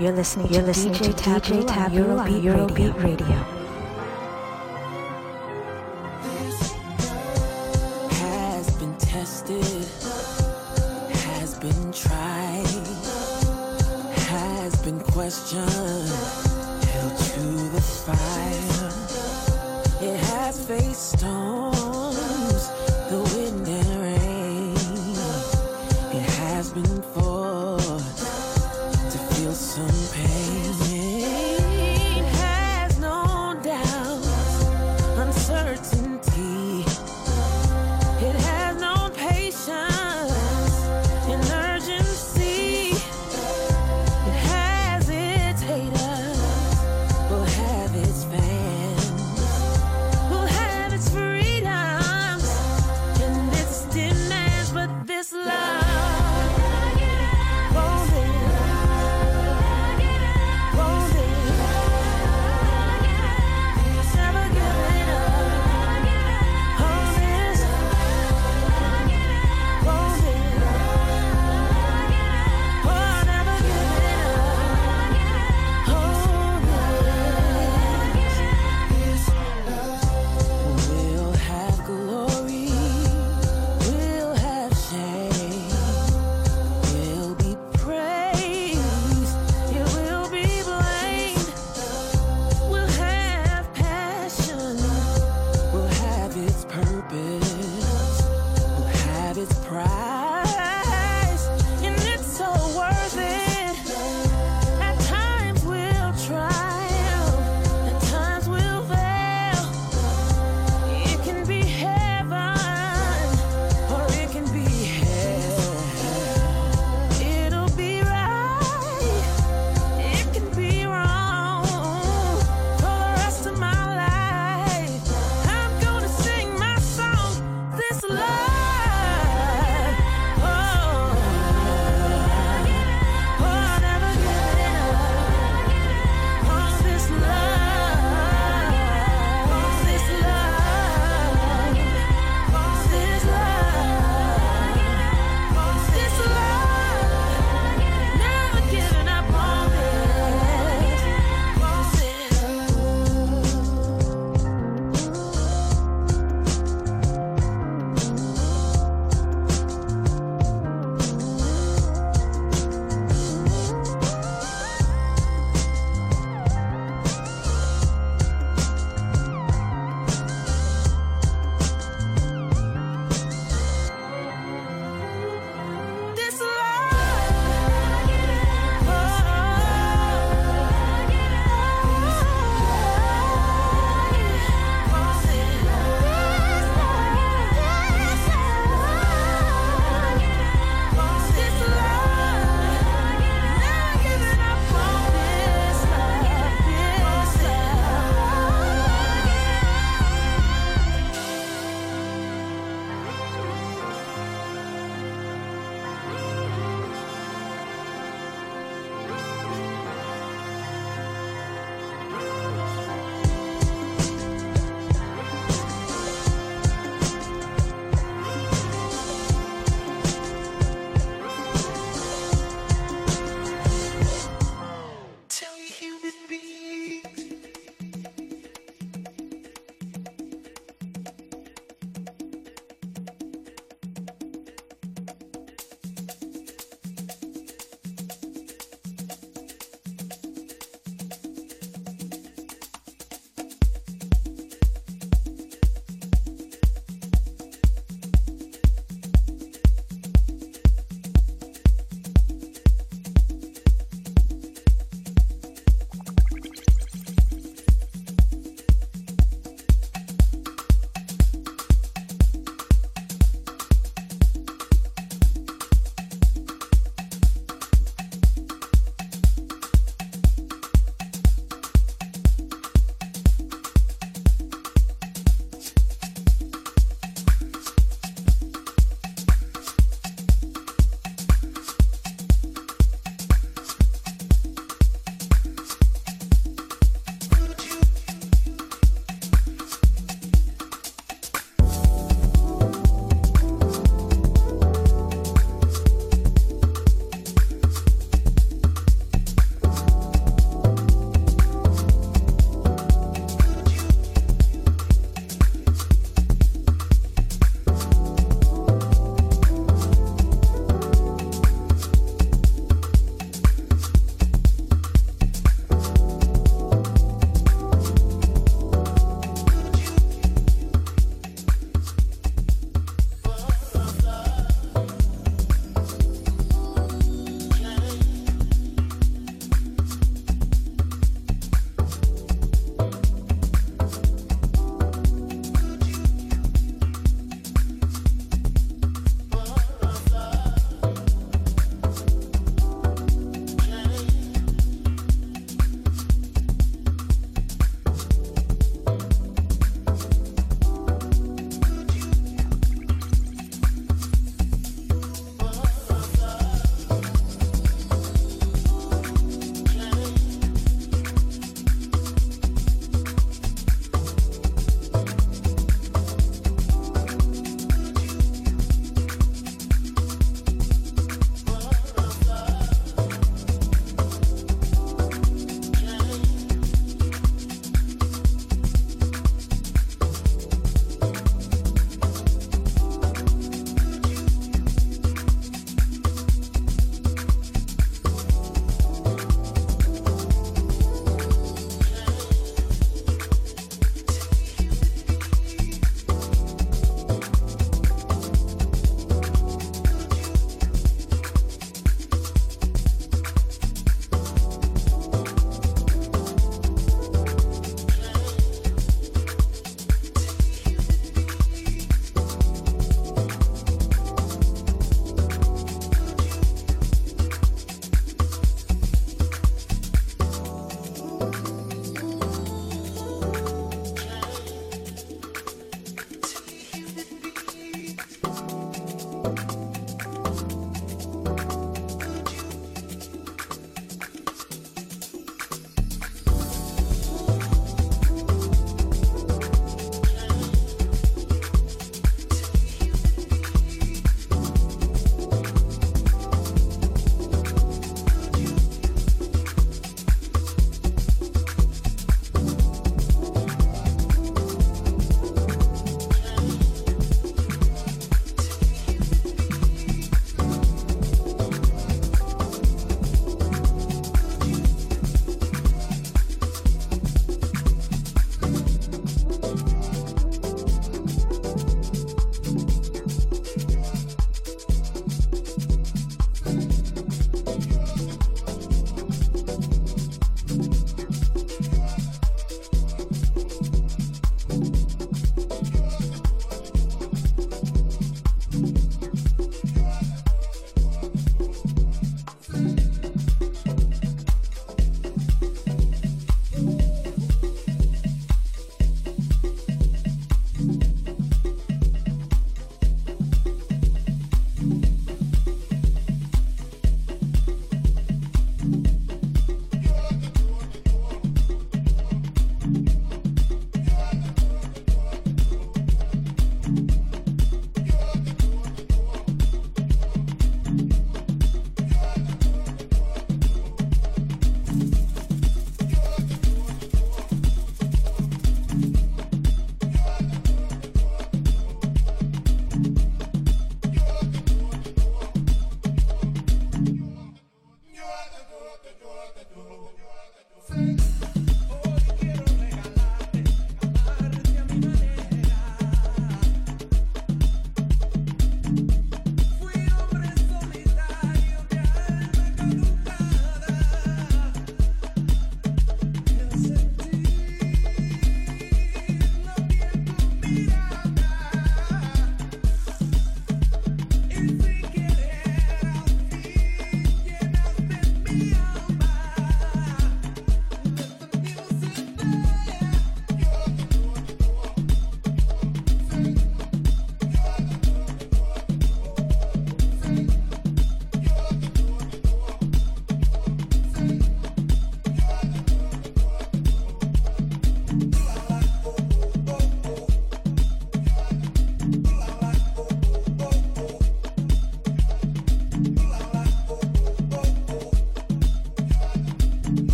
You're listening You're to listening DJ, to DJ Taboo, on Eurobeat Radio. Radio. Has been tried, has been questioned. Yeah. you.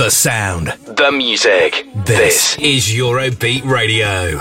The sound. The music. This is Eurobeat Radio.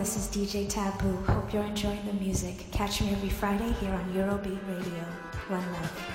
This is DJ Taboo. Hope you're enjoying the music. Catch me every Friday here on Eurobeat Radio. One love.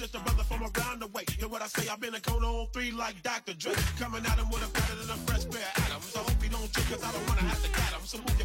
just a brother from around the way. Hear what I say? I've been a cone on three like Dr. Dre. Coming at him with a better than a fresh pair of atoms. I hope you don't trip, cause I don't wanna have to cat him. So move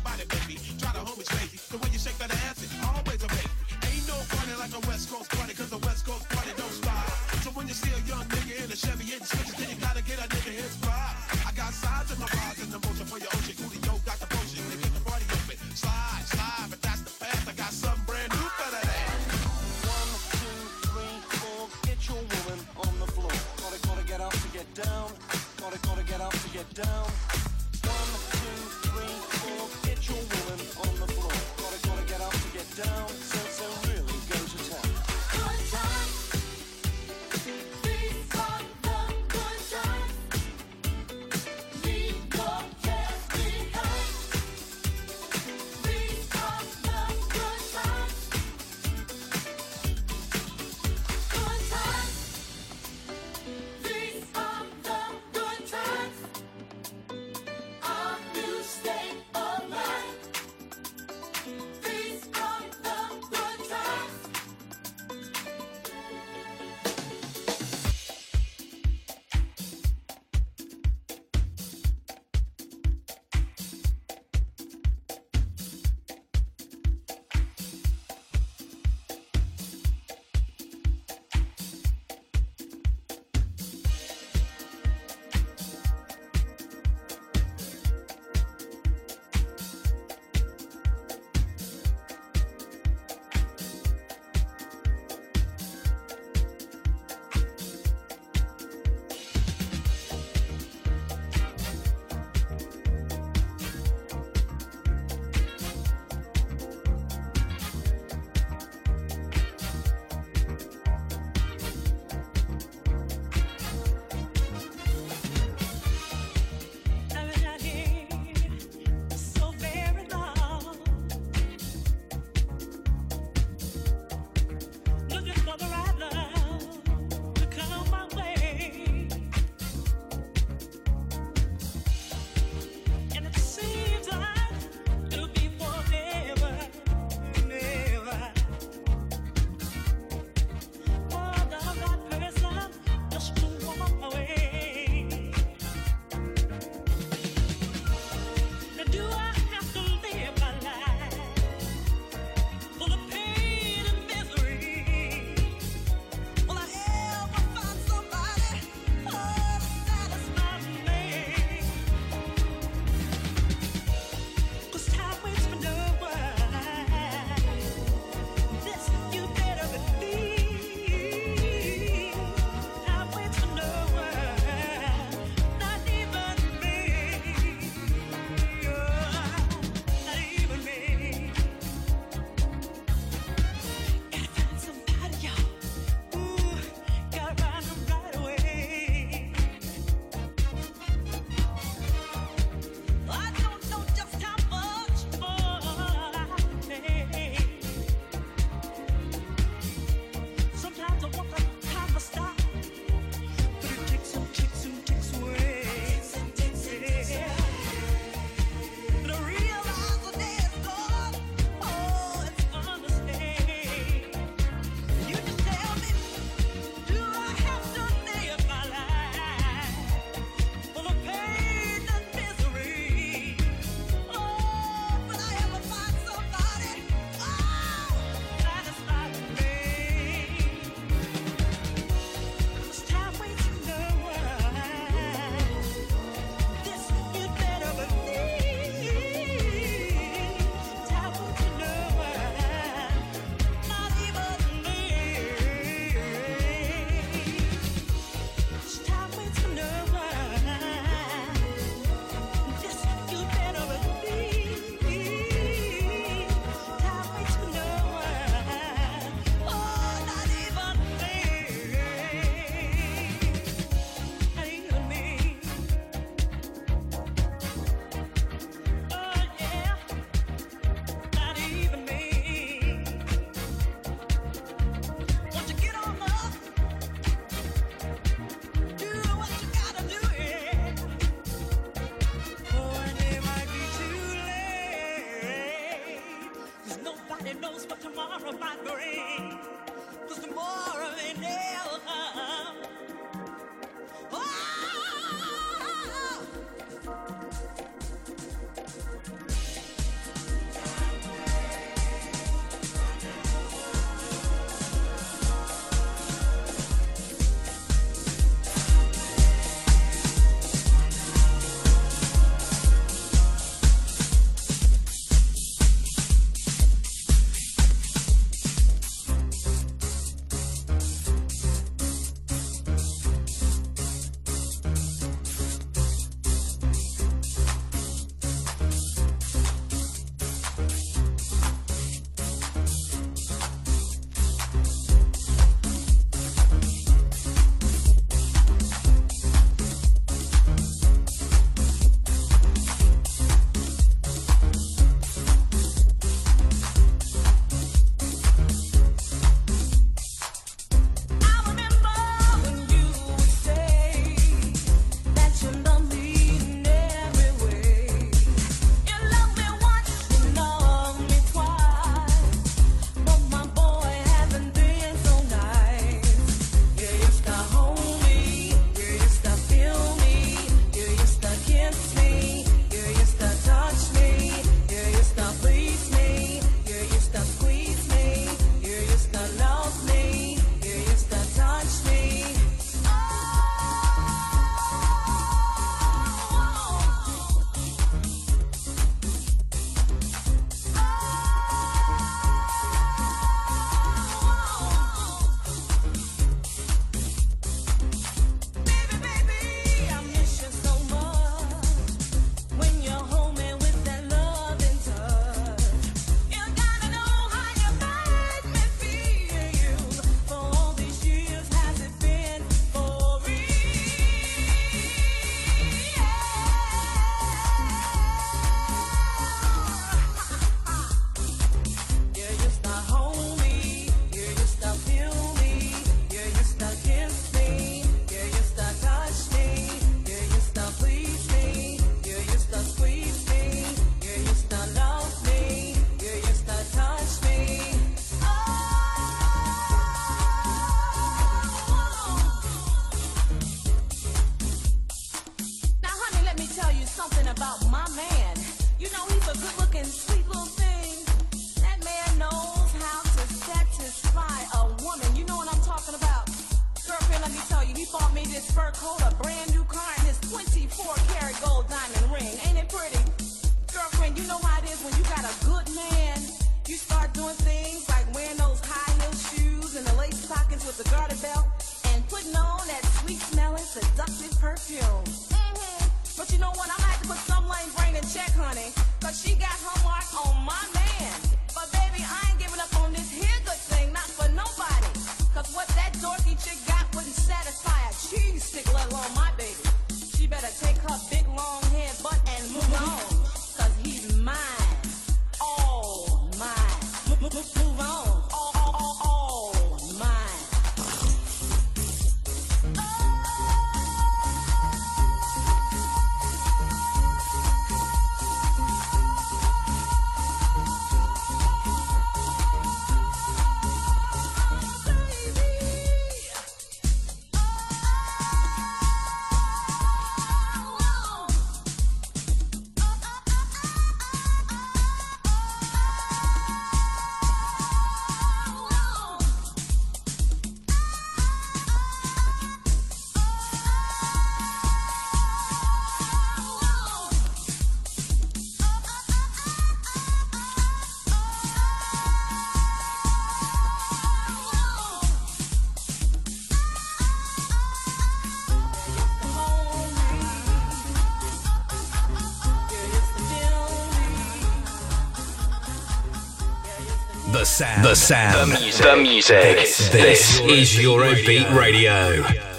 sound. The sound. The music. The music. This, this is Eurobeat Radio. Radio.